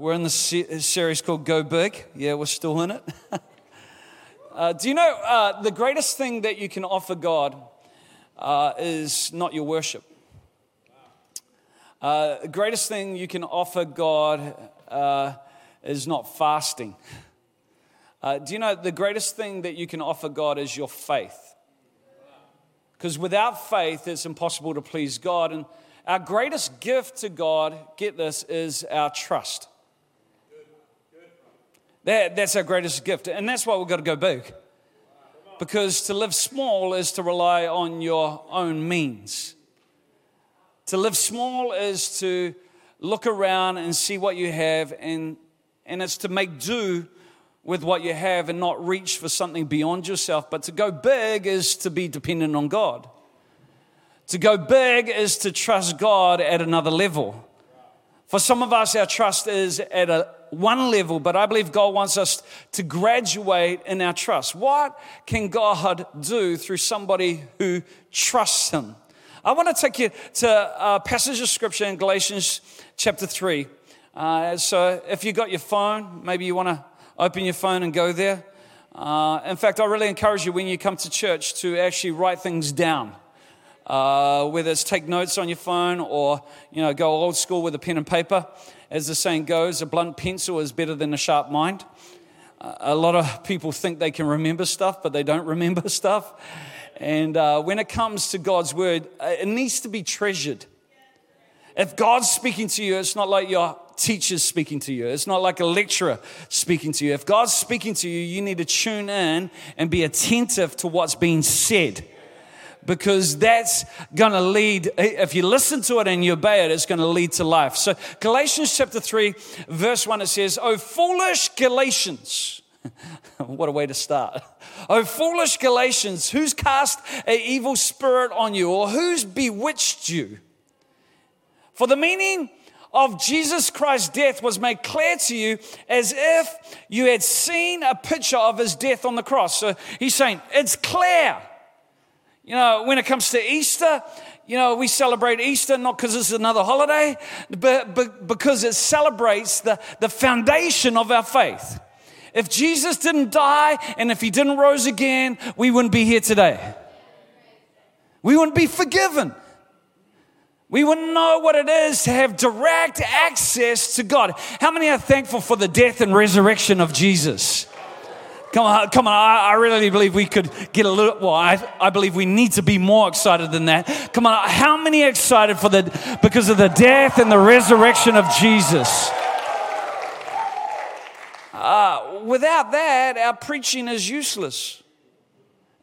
we're in the series called Go Big. Yeah, we're still in it. uh, do you know uh, the greatest thing that you can offer God uh, is not your worship? Uh, the greatest thing you can offer God uh, is not fasting. Uh, do you know the greatest thing that you can offer God is your faith? Because without faith, it's impossible to please God. And our greatest gift to God, get this, is our trust. That, that's our greatest gift. And that's why we've got to go big. Because to live small is to rely on your own means. To live small is to look around and see what you have, and, and it's to make do with what you have and not reach for something beyond yourself. But to go big is to be dependent on God. To go big is to trust God at another level. For some of us, our trust is at a one level, but I believe God wants us to graduate in our trust. What can God do through somebody who trusts Him? I want to take you to a passage of scripture in Galatians chapter 3. Uh, so if you've got your phone, maybe you want to open your phone and go there. Uh, in fact, I really encourage you when you come to church to actually write things down uh, whether it's take notes on your phone or you know go old school with a pen and paper. As the saying goes, a blunt pencil is better than a sharp mind. A lot of people think they can remember stuff, but they don't remember stuff. And uh, when it comes to God's word, uh, it needs to be treasured. If God's speaking to you, it's not like your teacher's speaking to you. It's not like a lecturer speaking to you. If God's speaking to you, you need to tune in and be attentive to what's being said because that's going to lead, if you listen to it and you obey it, it's going to lead to life. So, Galatians chapter 3, verse 1, it says, Oh, foolish Galatians. what a way to start. Oh, foolish Galatians, who's cast an evil spirit on you or who's bewitched you? For the meaning of Jesus Christ's death was made clear to you as if you had seen a picture of his death on the cross. So he's saying, it's clear. You know, when it comes to Easter, you know, we celebrate Easter not because it's another holiday, but, but because it celebrates the, the foundation of our faith. If Jesus didn't die and if he didn't rose again, we wouldn't be here today. We wouldn't be forgiven. We wouldn't know what it is to have direct access to God. How many are thankful for the death and resurrection of Jesus? Come on, come on. I, I, really believe we could get a little, well, I, I believe we need to be more excited than that. Come on, how many excited for the, because of the death and the resurrection of Jesus? Uh, without that, our preaching is useless.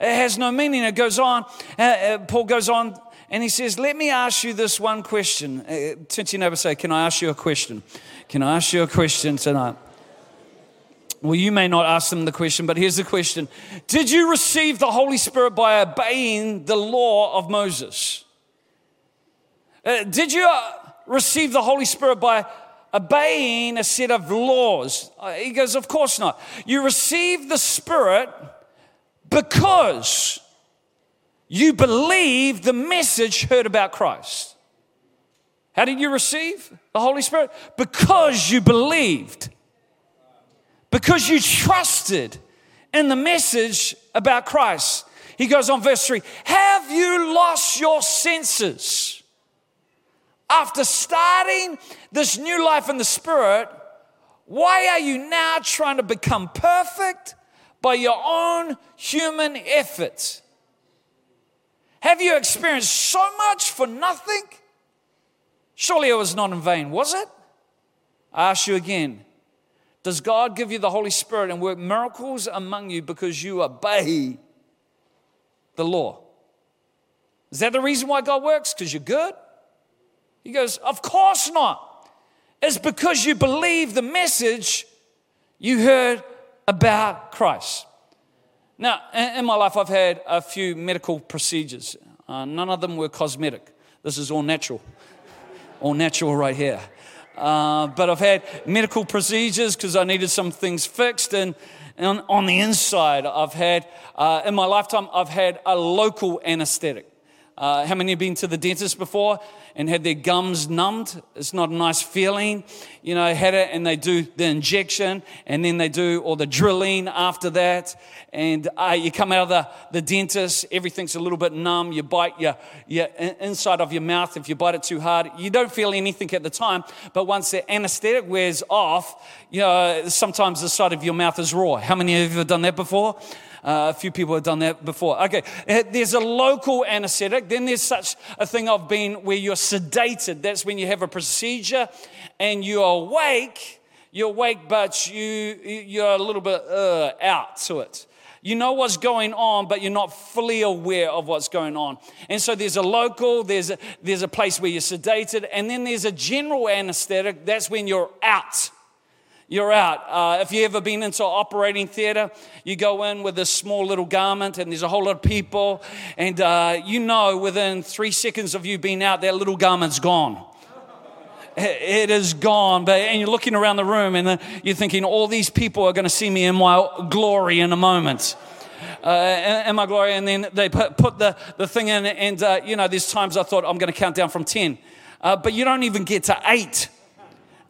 It has no meaning. It goes on, uh, uh, Paul goes on and he says, Let me ask you this one question. Uh, since you never say, Can I ask you a question? Can I ask you a question tonight? Well, you may not ask them the question, but here's the question Did you receive the Holy Spirit by obeying the law of Moses? Uh, did you uh, receive the Holy Spirit by obeying a set of laws? Uh, he goes, Of course not. You received the Spirit because you believed the message heard about Christ. How did you receive the Holy Spirit? Because you believed because you trusted in the message about Christ. He goes on, verse 3 Have you lost your senses? After starting this new life in the Spirit, why are you now trying to become perfect by your own human efforts? Have you experienced so much for nothing? Surely it was not in vain, was it? I ask you again does God give you the Holy Spirit and work miracles among you because you obey the law? Is that the reason why God works? Because you're good? He goes, Of course not. It's because you believe the message you heard about Christ. Now, in my life, I've had a few medical procedures. Uh, none of them were cosmetic. This is all natural. all natural right here. Uh, but I've had medical procedures because I needed some things fixed. And, and on the inside, I've had, uh, in my lifetime, I've had a local anesthetic. Uh, how many have been to the dentist before? and had their gums numbed. It's not a nice feeling. You know, had it and they do the injection and then they do all the drilling after that. And uh, you come out of the, the dentist, everything's a little bit numb. You bite your, your inside of your mouth. If you bite it too hard, you don't feel anything at the time. But once the anesthetic wears off, you know, sometimes the side of your mouth is raw. How many of you have done that before? Uh, a few people have done that before. Okay, uh, there's a local anesthetic. Then there's such a thing of being where you're sedated. That's when you have a procedure and you're awake. You're awake, but you, you're a little bit uh, out to it. You know what's going on, but you're not fully aware of what's going on. And so there's a local, there's a, there's a place where you're sedated, and then there's a general anesthetic. That's when you're out you're out. Uh, if you've ever been into operating theater, you go in with a small little garment and there's a whole lot of people, and uh, you know within three seconds of you being out, that little garment's gone. It is gone, but and you're looking around the room and you're thinking, all these people are going to see me in my glory in a moment. Uh, in my glory, and then they put, put the, the thing in, and uh, you know, there's times I thought I'm going to count down from 10, uh, but you don't even get to eight,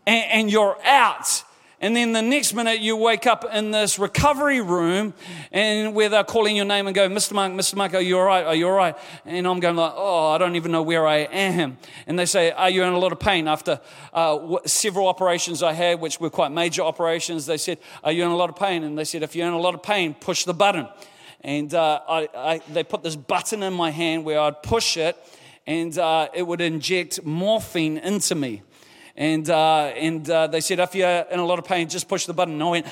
and, and you're out and then the next minute you wake up in this recovery room and where they're calling your name and go, Mr. Monk, Mr. Monk, are you all right? Are you all right? And I'm going like, oh, I don't even know where I am. And they say, are you in a lot of pain? After uh, several operations I had, which were quite major operations, they said, are you in a lot of pain? And they said, if you're in a lot of pain, push the button. And uh, I, I, they put this button in my hand where I'd push it and uh, it would inject morphine into me. And, uh, and uh, they said, if you're in a lot of pain, just push the button. And I went,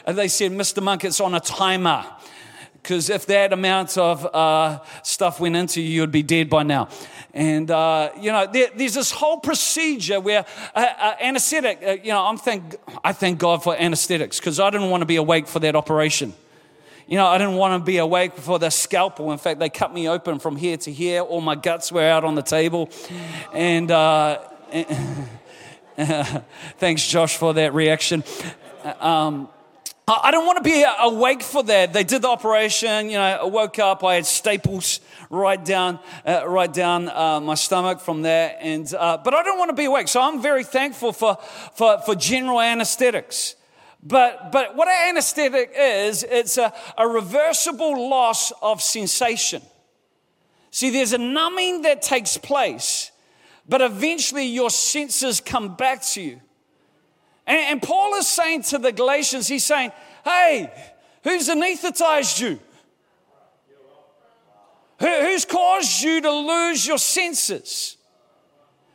and they said, Mr. Monk, it's on a timer. Because if that amount of uh, stuff went into you, you'd be dead by now. And, uh, you know, there, there's this whole procedure where uh, uh, anesthetic, you know, I'm thank, I thank God for anesthetics because I didn't want to be awake for that operation. You know, I didn't want to be awake for the scalpel. In fact, they cut me open from here to here. All my guts were out on the table. And uh, thanks, Josh, for that reaction. Um, I don't want to be awake for that. They did the operation. You know, I woke up. I had staples right down, uh, right down uh, my stomach from there. And uh, but I don't want to be awake. So I'm very thankful for for, for general anesthetics. But, but what an anesthetic is, it's a, a reversible loss of sensation. See, there's a numbing that takes place, but eventually your senses come back to you. And, and Paul is saying to the Galatians, he's saying, hey, who's anesthetized you? Who, who's caused you to lose your senses?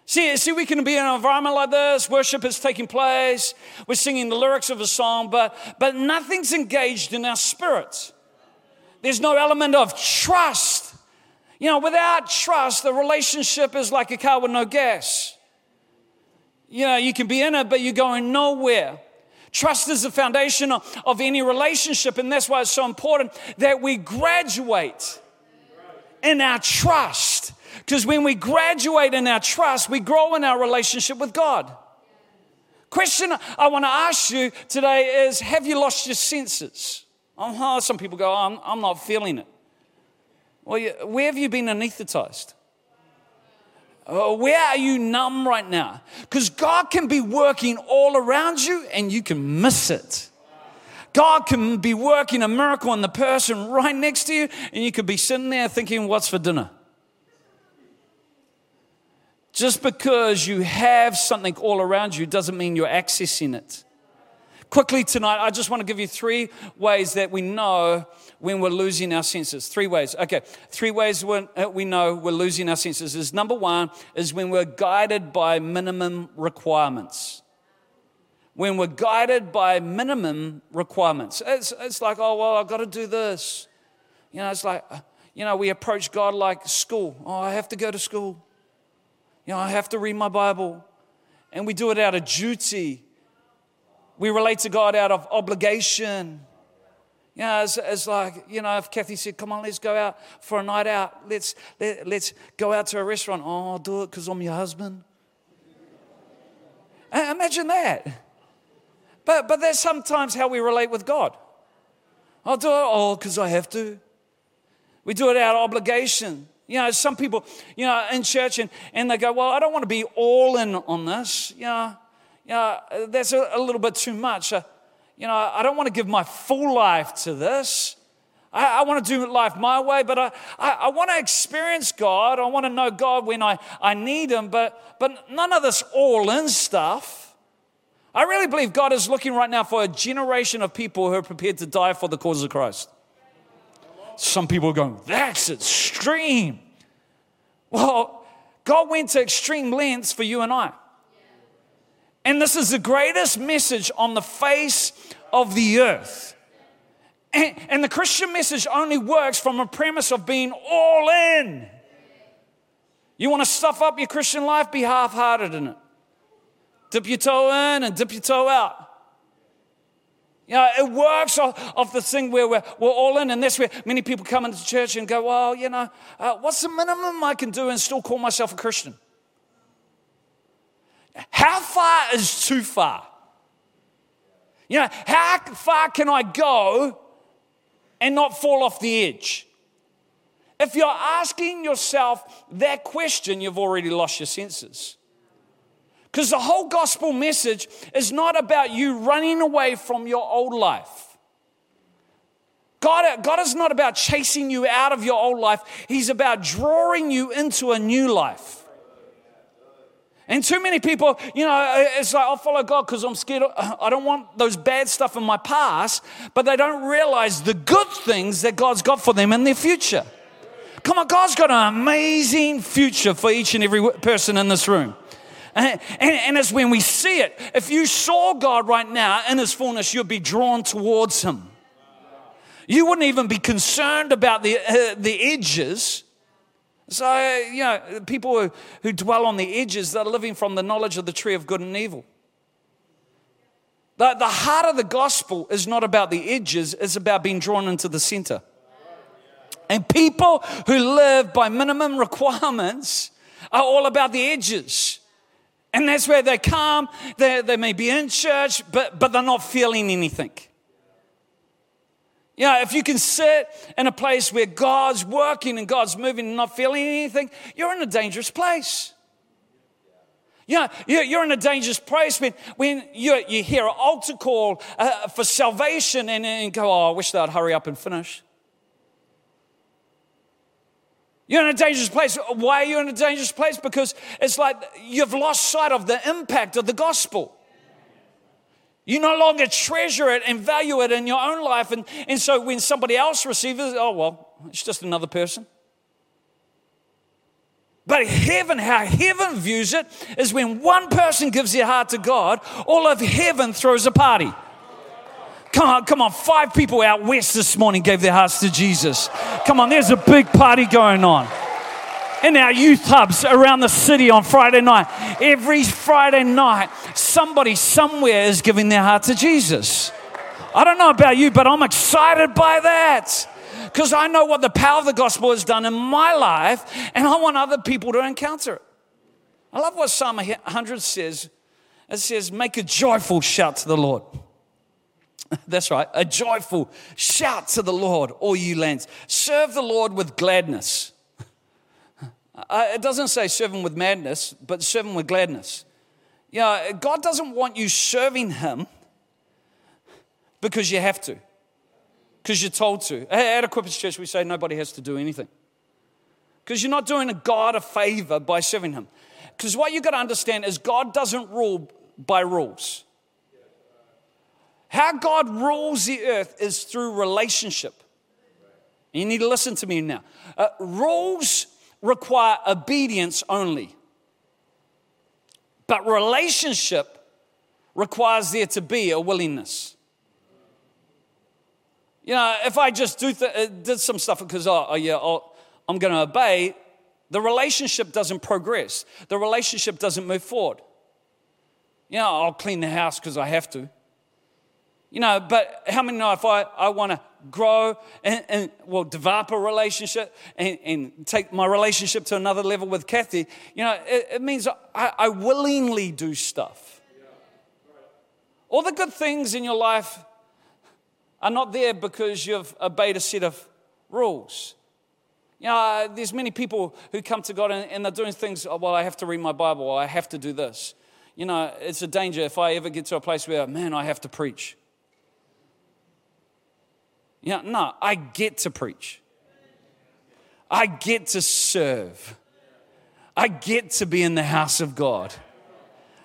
See, see, we can be in an environment like this, worship is taking place, we're singing the lyrics of a song, but, but nothing's engaged in our spirits. There's no element of trust. You know, without trust, the relationship is like a car with no gas. You know, you can be in it, but you're going nowhere. Trust is the foundation of, of any relationship, and that's why it's so important that we graduate in our trust. Because when we graduate in our trust, we grow in our relationship with God. Question I want to ask you today is Have you lost your senses? Oh, some people go, oh, I'm, I'm not feeling it. Well, where have you been anesthetized? Uh, where are you numb right now? Because God can be working all around you and you can miss it. God can be working a miracle in the person right next to you, and you could be sitting there thinking, What's for dinner? Just because you have something all around you doesn't mean you're accessing it. Quickly tonight, I just want to give you three ways that we know when we're losing our senses. Three ways. Okay, three ways uh, we know we're losing our senses is number one is when we're guided by minimum requirements. When we're guided by minimum requirements, it's, it's like, oh, well, I've got to do this. You know, it's like, you know, we approach God like school. Oh, I have to go to school. You know, I have to read my Bible. And we do it out of duty. We relate to God out of obligation. You know, it's, it's like, you know, if Kathy said, come on, let's go out for a night out. Let's, let, let's go out to a restaurant. Oh, I'll do it because I'm your husband. Imagine that. But, but that's sometimes how we relate with God. I'll do it, oh, because I have to. We do it out of obligation. You know, some people, you know, in church and, and they go, well, I don't want to be all in on this. You know, you know that's a, a little bit too much. Uh, you know, I don't want to give my full life to this. I, I want to do life my way, but I, I, I want to experience God. I want to know God when I, I need Him, but, but none of this all in stuff. I really believe God is looking right now for a generation of people who are prepared to die for the cause of Christ. Some people are going, that's extreme. Well, God went to extreme lengths for you and I. And this is the greatest message on the face of the earth. And, and, the Christian message only works from a premise of being all in. You want to stuff up your Christian life? Be half hearted in it. Dip your toe in and dip your toe out. You know, it works off, off the thing where we're, we're all in, and that's where many people come into church and go, Well, you know, uh, what's the minimum I can do and still call myself a Christian? How far is too far? You know, how far can I go and not fall off the edge? If you're asking yourself that question, you've already lost your senses. Because the whole gospel message is not about you running away from your old life. God, God is not about chasing you out of your old life, He's about drawing you into a new life. And too many people, you know, it's like, I'll follow God because I'm scared. I don't want those bad stuff in my past, but they don't realize the good things that God's got for them in their future. Come on, God's got an amazing future for each and every person in this room. And, and, it's when we see it. If you saw God right now in His fullness, you'd be drawn towards Him. You wouldn't even be concerned about the, uh, the edges. So, you know, people who, who dwell on the edges, they're living from the knowledge of the tree of good and evil. The, the heart of the gospel is not about the edges, it's about being drawn into the center. And people who live by minimum requirements are all about the edges. And that's where they come, they, they may be in church, but, but they're not feeling anything. You know, if you can sit in a place where God's working and God's moving and not feeling anything, you're in a dangerous place. You know, you're in a dangerous place when, when you, you hear an altar call uh, for salvation and, and go, oh, I wish they'd hurry up and finish. You're in a dangerous place. Why are you in a dangerous place? Because it's like you've lost sight of the impact of the gospel. You no longer treasure it and value it in your own life. And, and so when somebody else receives it, oh, well, it's just another person. But heaven, how heaven views it, is when one person gives their heart to God, all of heaven throws a party. Come on, come on. Five people out west this morning gave their hearts to Jesus. Come on, there's a big party going on. In our youth hubs around the city on Friday night, every Friday night, somebody somewhere is giving their heart to Jesus. I don't know about you, but I'm excited by that because I know what the power of the gospel has done in my life, and I want other people to encounter it. I love what Psalm 100 says. It says, Make a joyful shout to the Lord. That's right. A joyful shout to the Lord, all you lands. Serve the Lord with gladness. Uh, it doesn't say serve him with madness, but serve him with gladness. You know, God doesn't want you serving him because you have to, because you're told to. At Equippers Church, we say nobody has to do anything. Because you're not doing a God a favor by serving him. Because what you've got to understand is God doesn't rule by rules. How God rules the earth is through relationship. You need to listen to me now. Uh, rules require obedience only, but relationship requires there to be a willingness. You know, if I just do th- uh, did some stuff because, oh, oh yeah, oh, I'm going to obey, the relationship doesn't progress. The relationship doesn't move forward. You know, I'll clean the house because I have to. You know, but how many know if I, I want to grow and, and, well, develop a relationship and, and, take my relationship to another level with Kathy, you know, it, it means I, I willingly do stuff. All the good things in your life are not there because you've obeyed a set of rules. You know, uh, there's many people who come to God and, and they're doing things, oh, well, I have to read my Bible, I have to do this. You know, it's a danger if I ever get to a place where, man, I have to preach. Yeah, no, I get to preach. I get to serve. I get to be in the house of God.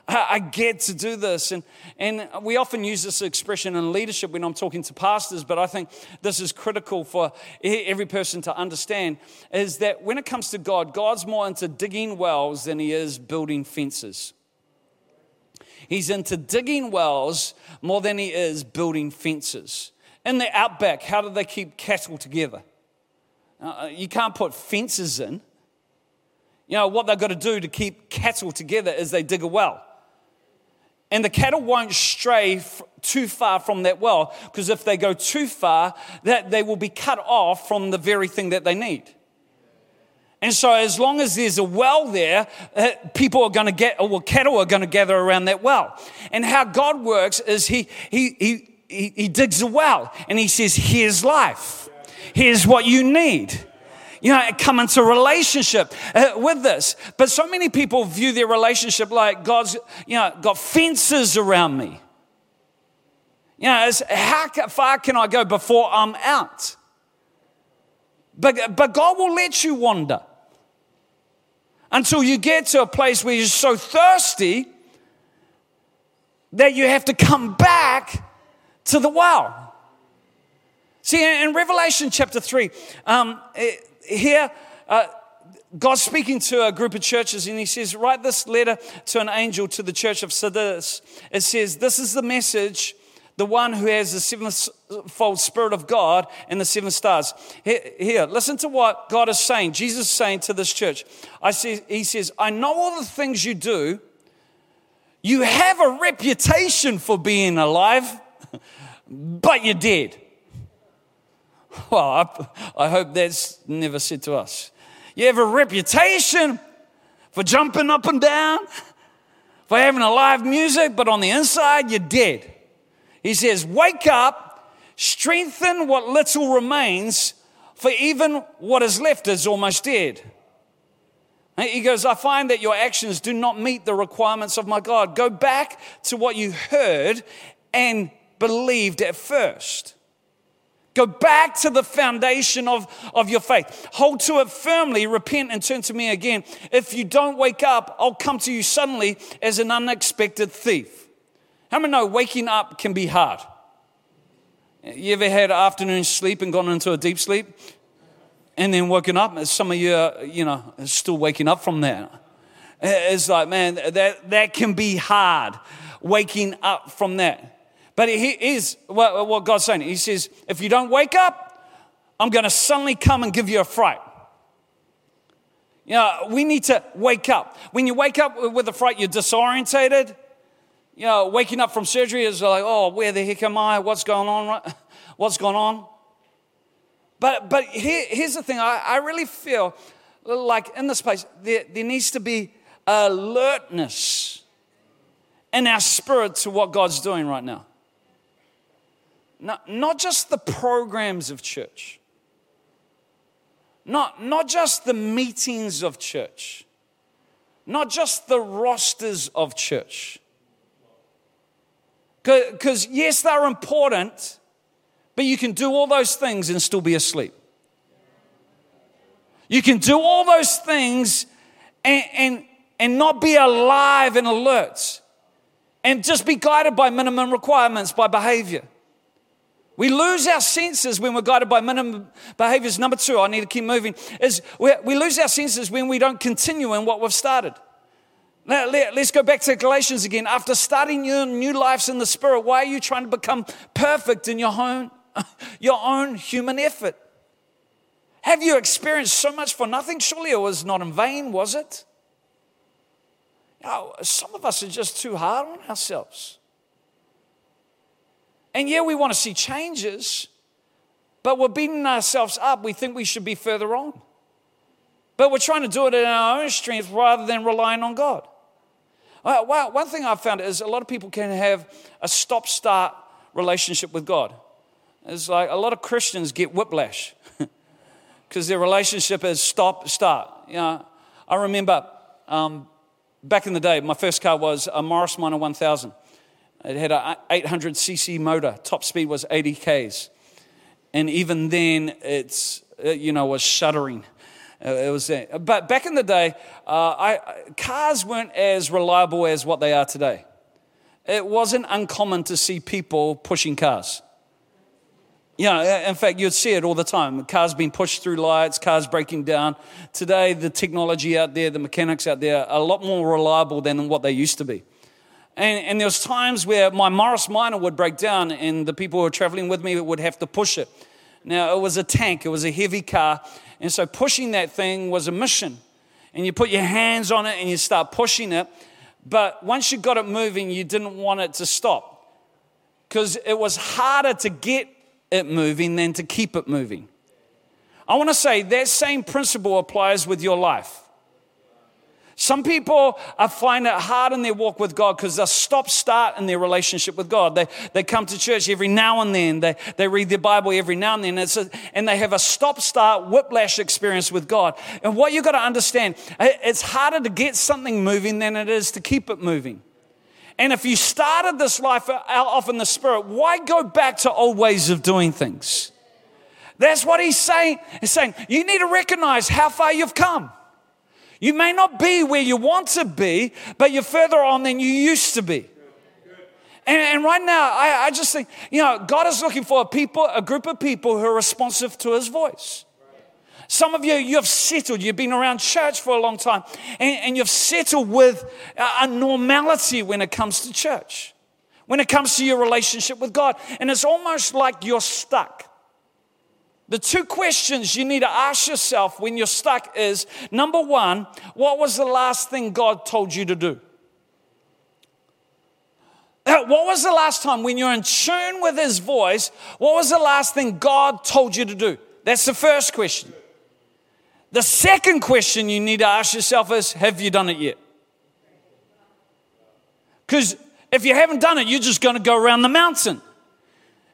I get to do this. And, and we often use this expression in leadership when I'm talking to pastors, but I think this is critical for every person to understand is that when it comes to God, God's more into digging wells than he is building fences. He's into digging wells more than he is building fences. In the outback, how do they keep cattle together? Uh, you can't put fences in. You know, what they've got to do to keep cattle together is they dig a well. And the cattle won't stray f- too far from that well, because if they go too far, that they will be cut off from the very thing that they need. And so, as long as there's a well there, uh, people are going to get, or well, cattle are going to gather around that well. And how God works is He He He He, he digs a well, and He says, "Here's life. Here's what you need." you know, come into relationship uh, with this. But so many people view their relationship like God's, you know, got fences around me. You know, how far can I go before I'm out? But, but God will let you wander until you get to a place where you're so thirsty that you have to come back to the well. See, in Revelation chapter 3, um, it, here, uh, God's speaking to a group of churches, and He says, Write this letter to an angel to the church of Sardis. It says, This is the message, the one who has the sevenfold Spirit of God and the seven stars. Here, listen to what God is saying. Jesus is saying to this church. I he says, I know all the things you do. You have a reputation for being alive, but you're dead. Well, I, I hope that's never said to us. You have a reputation for jumping up and down, for having a live music, but on the inside, you're dead. He says, Wake up, strengthen what little remains, for even what is left is almost dead. He goes, I find that your actions do not meet the requirements of my God. Go back to what you heard and believed at first. Go back to the foundation of, of your faith. Hold to it firmly, repent, and turn to me again. If you don't wake up, I'll come to you suddenly as an unexpected thief. How many know waking up can be hard? You ever had afternoon sleep and gone into a deep sleep and then woken up? Some of you, are, you know, still waking up from that. It's like, man, that, that can be hard, waking up from that. But he is what God's saying. He says, if you don't wake up, I'm going to suddenly come and give you a fright. You know, we need to wake up. When you wake up with a fright, you're disorientated. You know, waking up from surgery is like, oh, where the heck am I? What's going on? What's going on? But, but here, here's the thing I, I really feel like in this place, there, there needs to be alertness in our spirit to what God's doing right now. Not, not just the programs of church, not, not just the meetings of church, not just the rosters of church. Because, yes, they're important, but you can do all those things and still be asleep. You can do all those things and, and, and not be alive and alert and just be guided by minimum requirements, by behavior. We lose our senses when we're guided by minimum behaviors. Number two, I need to keep moving, is we lose our senses when we don't continue in what we've started. Now, let's go back to Galatians again. After starting your new lives in the Spirit, why are you trying to become perfect in your own, your own human effort? Have you experienced so much for nothing? Surely it was not in vain, was it? Oh, some of us are just too hard on ourselves. And yeah, we want to see changes, but we're beating ourselves up. We think we should be further on. But we're trying to do it in our own strength rather than relying on God. Well, one thing I've found is a lot of people can have a stop start relationship with God. It's like a lot of Christians get whiplash because their relationship is stop, start. You know, I remember um, back in the day, my first car was a Morris Minor 1000. It had a 800cc motor. Top speed was 80 k's, and even then, it's it, you know was shuddering. Uh, it was, but back in the day, uh, I, cars weren't as reliable as what they are today. It wasn't uncommon to see people pushing cars. You know, in fact, you'd see it all the time. Cars being pushed through lights, cars breaking down. Today, the technology out there, the mechanics out there, are a lot more reliable than what they used to be. And, and there was times where my Morris Minor would break down, and the people who were traveling with me would have to push it. Now, it was a tank, it was a heavy car, and so pushing that thing was a mission. And you put your hands on it and you start pushing it, but once you got it moving, you didn't want it to stop because it was harder to get it moving than to keep it moving. I want to say that same principle applies with your life. Some people find it hard in their walk with God because they stop start in their relationship with God. They, they come to church every now and then, they, they read their Bible every now and then, a, and they have a stop start whiplash experience with God. And what you've got to understand, it's harder to get something moving than it is to keep it moving. And if you started this life off in the spirit, why go back to old ways of doing things? That's what he's saying. He's saying you need to recognize how far you've come. You may not be where you want to be, but you're further on than you used to be. And, and right now, I, I, just think, you know, God is looking for a people, a group of people who are responsive to his voice. Some of you, you've settled, you've been around church for a long time, and, and you've settled with a, a normality when it comes to church, when it comes to your relationship with God. And it's almost like you're stuck. The two questions you need to ask yourself when you're stuck is number one, what was the last thing God told you to do? Uh, what was the last time when you're in tune with His voice? What was the last thing God told you to do? That's the first question. The second question you need to ask yourself is Have you done it yet? Because if you haven't done it, you're just going to go around the mountain.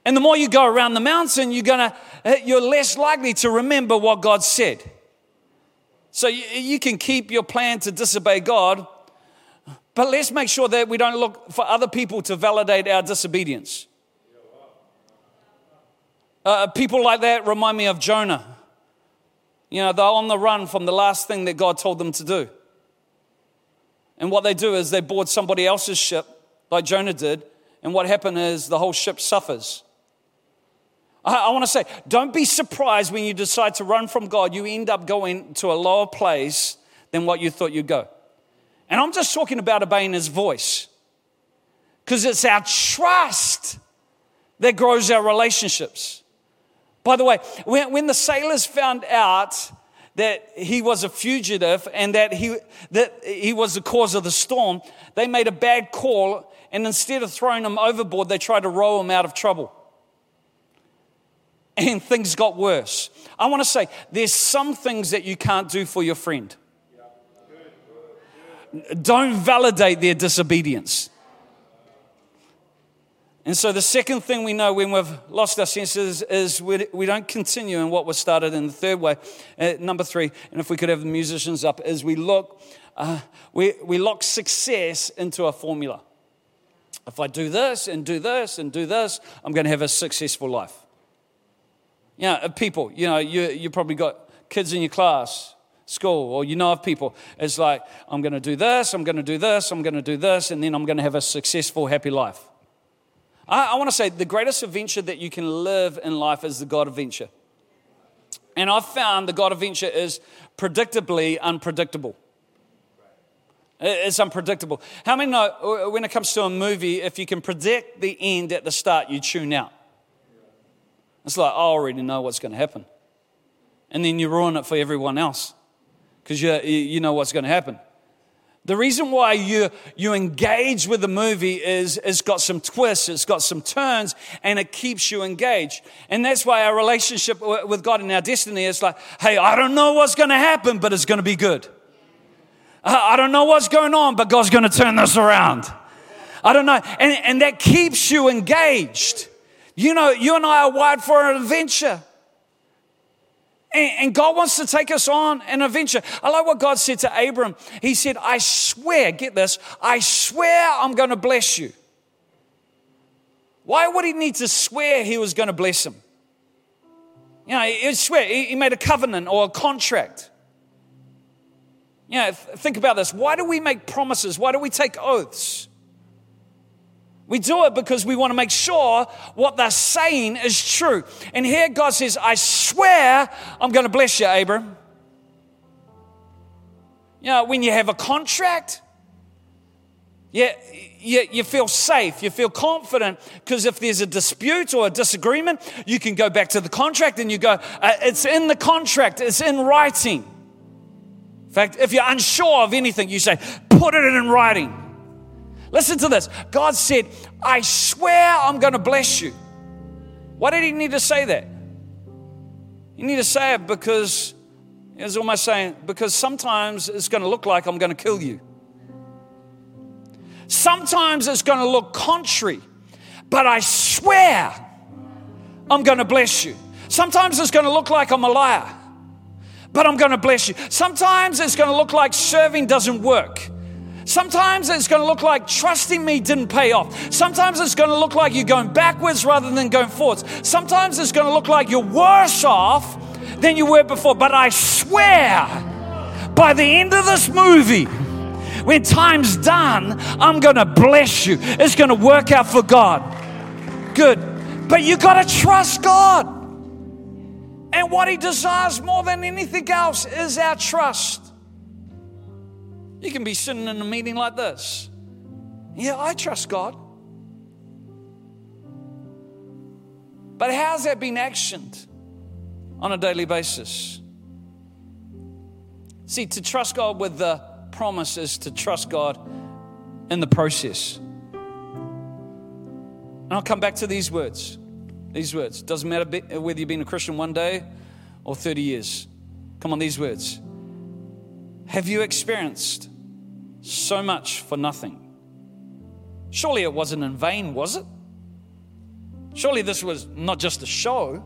And the more you go around the mountain, you're gonna uh, you're less likely to remember what God said. So you, you can keep your plan to disobey God, but let's make sure that we don't look for other people to validate our disobedience. Uh, people like that remind me of Jonah. You know, they're on the run from the last thing that God told them to do. And what they do is they board somebody else's ship, like Jonah did, and what happened is the whole ship suffers. I, want to say, don't be surprised when you decide to run from God, you end up going to a lower place than what you thought you'd go. And I'm just talking about obeying his voice. Because it's our trust that grows our relationships. By the way, when, when the sailors found out that he was a fugitive and that he, that he was the cause of the storm, they made a bad call and instead of throwing him overboard, they tried to row him out of trouble and things got worse. I want to say there's some things that you can't do for your friend. Don't validate their disobedience. And so, the second thing we know when we've lost our senses is we, don't continue in what was started in the third way. Uh, number three, and if we could have the musicians up, is we look, uh, we, we lock success into a formula. If I do this and do this and do this, I'm going to have a successful life. You know, people, you know, you, you probably got kids in your class, school, or you know of people. It's like, I'm going to do this, I'm going to do this, I'm going to do this, and then I'm going to have a successful, happy life. I, I want to say the greatest adventure that you can live in life is the God adventure. And I've found the God adventure is predictably unpredictable. It's unpredictable. How many know when it comes to a movie, if you can predict the end at the start, you tune out? It's like, oh, I already know what's going to happen. And then you ruin it for everyone else because you, you know what's going to happen. The reason why you, you engage with the movie is it's got some twists, it's got some turns, and it keeps you engaged. And that's why our relationship with God and our destiny is like, hey, I don't know what's going to happen, but it's going to be good. I don't know what's going on, but God's going to turn this around. I don't know. And, and that keeps you engaged. You know, you and I are wired for an adventure. And, God wants to take us on an adventure. I like what God said to Abram. He said, I swear, get this, I swear I'm going to bless you. Why would he need to swear he was going to bless him? You know, he swear, he made a covenant or a contract. You know, think about this. Why do we make promises? Why do we take oaths? We do it because we want to make sure what they're saying is true. And here God says, I swear I'm going to bless you, Abram. You know, when you have a contract, you, you, you feel safe, you feel confident, because if there's a dispute or a disagreement, you can go back to the contract and you go, uh, it's in the contract, it's in writing. In fact, if you're unsure of anything, you say, put it in writing. Listen to this. God said, I swear I'm going to bless you. Why did he need to say that? You need to say it because it's almost saying, because sometimes it's going to look like I'm going to kill you. Sometimes it's going to look contrary, but I swear I'm going to bless you. Sometimes it's going to look like I'm a liar, but I'm going to bless you. Sometimes it's going to look like serving doesn't work Sometimes it's going to look like trusting me didn't pay off. Sometimes it's going to look like you're going backwards rather than going forwards. Sometimes it's going to look like you're worse off than you were before. But I swear, by the end of this movie, when time's done, I'm going to bless you. It's going to work out for God. Good. But you got to trust God. And what He desires more than anything else is our trust. You can be sitting in a meeting like this. Yeah, I trust God. But how's that been actioned on a daily basis? See, to trust God with the promise is to trust God in the process. And I'll come back to these words. These words. Doesn't matter whether you've been a Christian one day or 30 years. Come on, these words. Have you experienced so much for nothing? Surely it wasn't in vain, was it? Surely this was not just a show.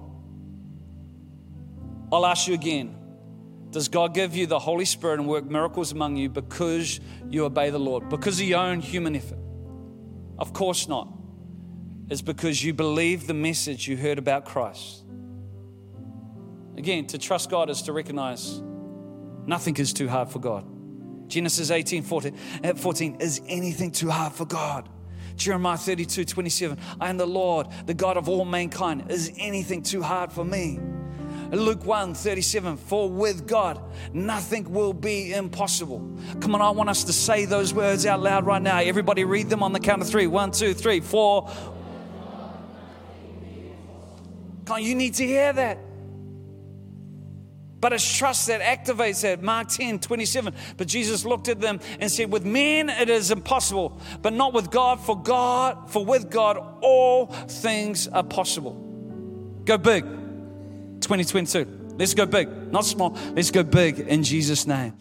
I'll ask you again Does God give you the Holy Spirit and work miracles among you because you obey the Lord? Because of your own human effort? Of course not. It's because you believe the message you heard about Christ. Again, to trust God is to recognize Nothing is too hard for God. Genesis 18 14, uh, 14 is anything too hard for God? Jeremiah 32 27, I am the Lord, the God of all mankind. Is anything too hard for me? Luke 1 37, for with God nothing will be impossible. Come on, I want us to say those words out loud right now. Everybody read them on the count of three. One, two, three, four. On, you need to hear that. But it's trust that activates that. Mark 10, 27. But Jesus looked at them and said, With men it is impossible, but not with God, for God, for with God all things are possible. Go big. 2022. Let's go big. Not small. Let's go big in Jesus' name.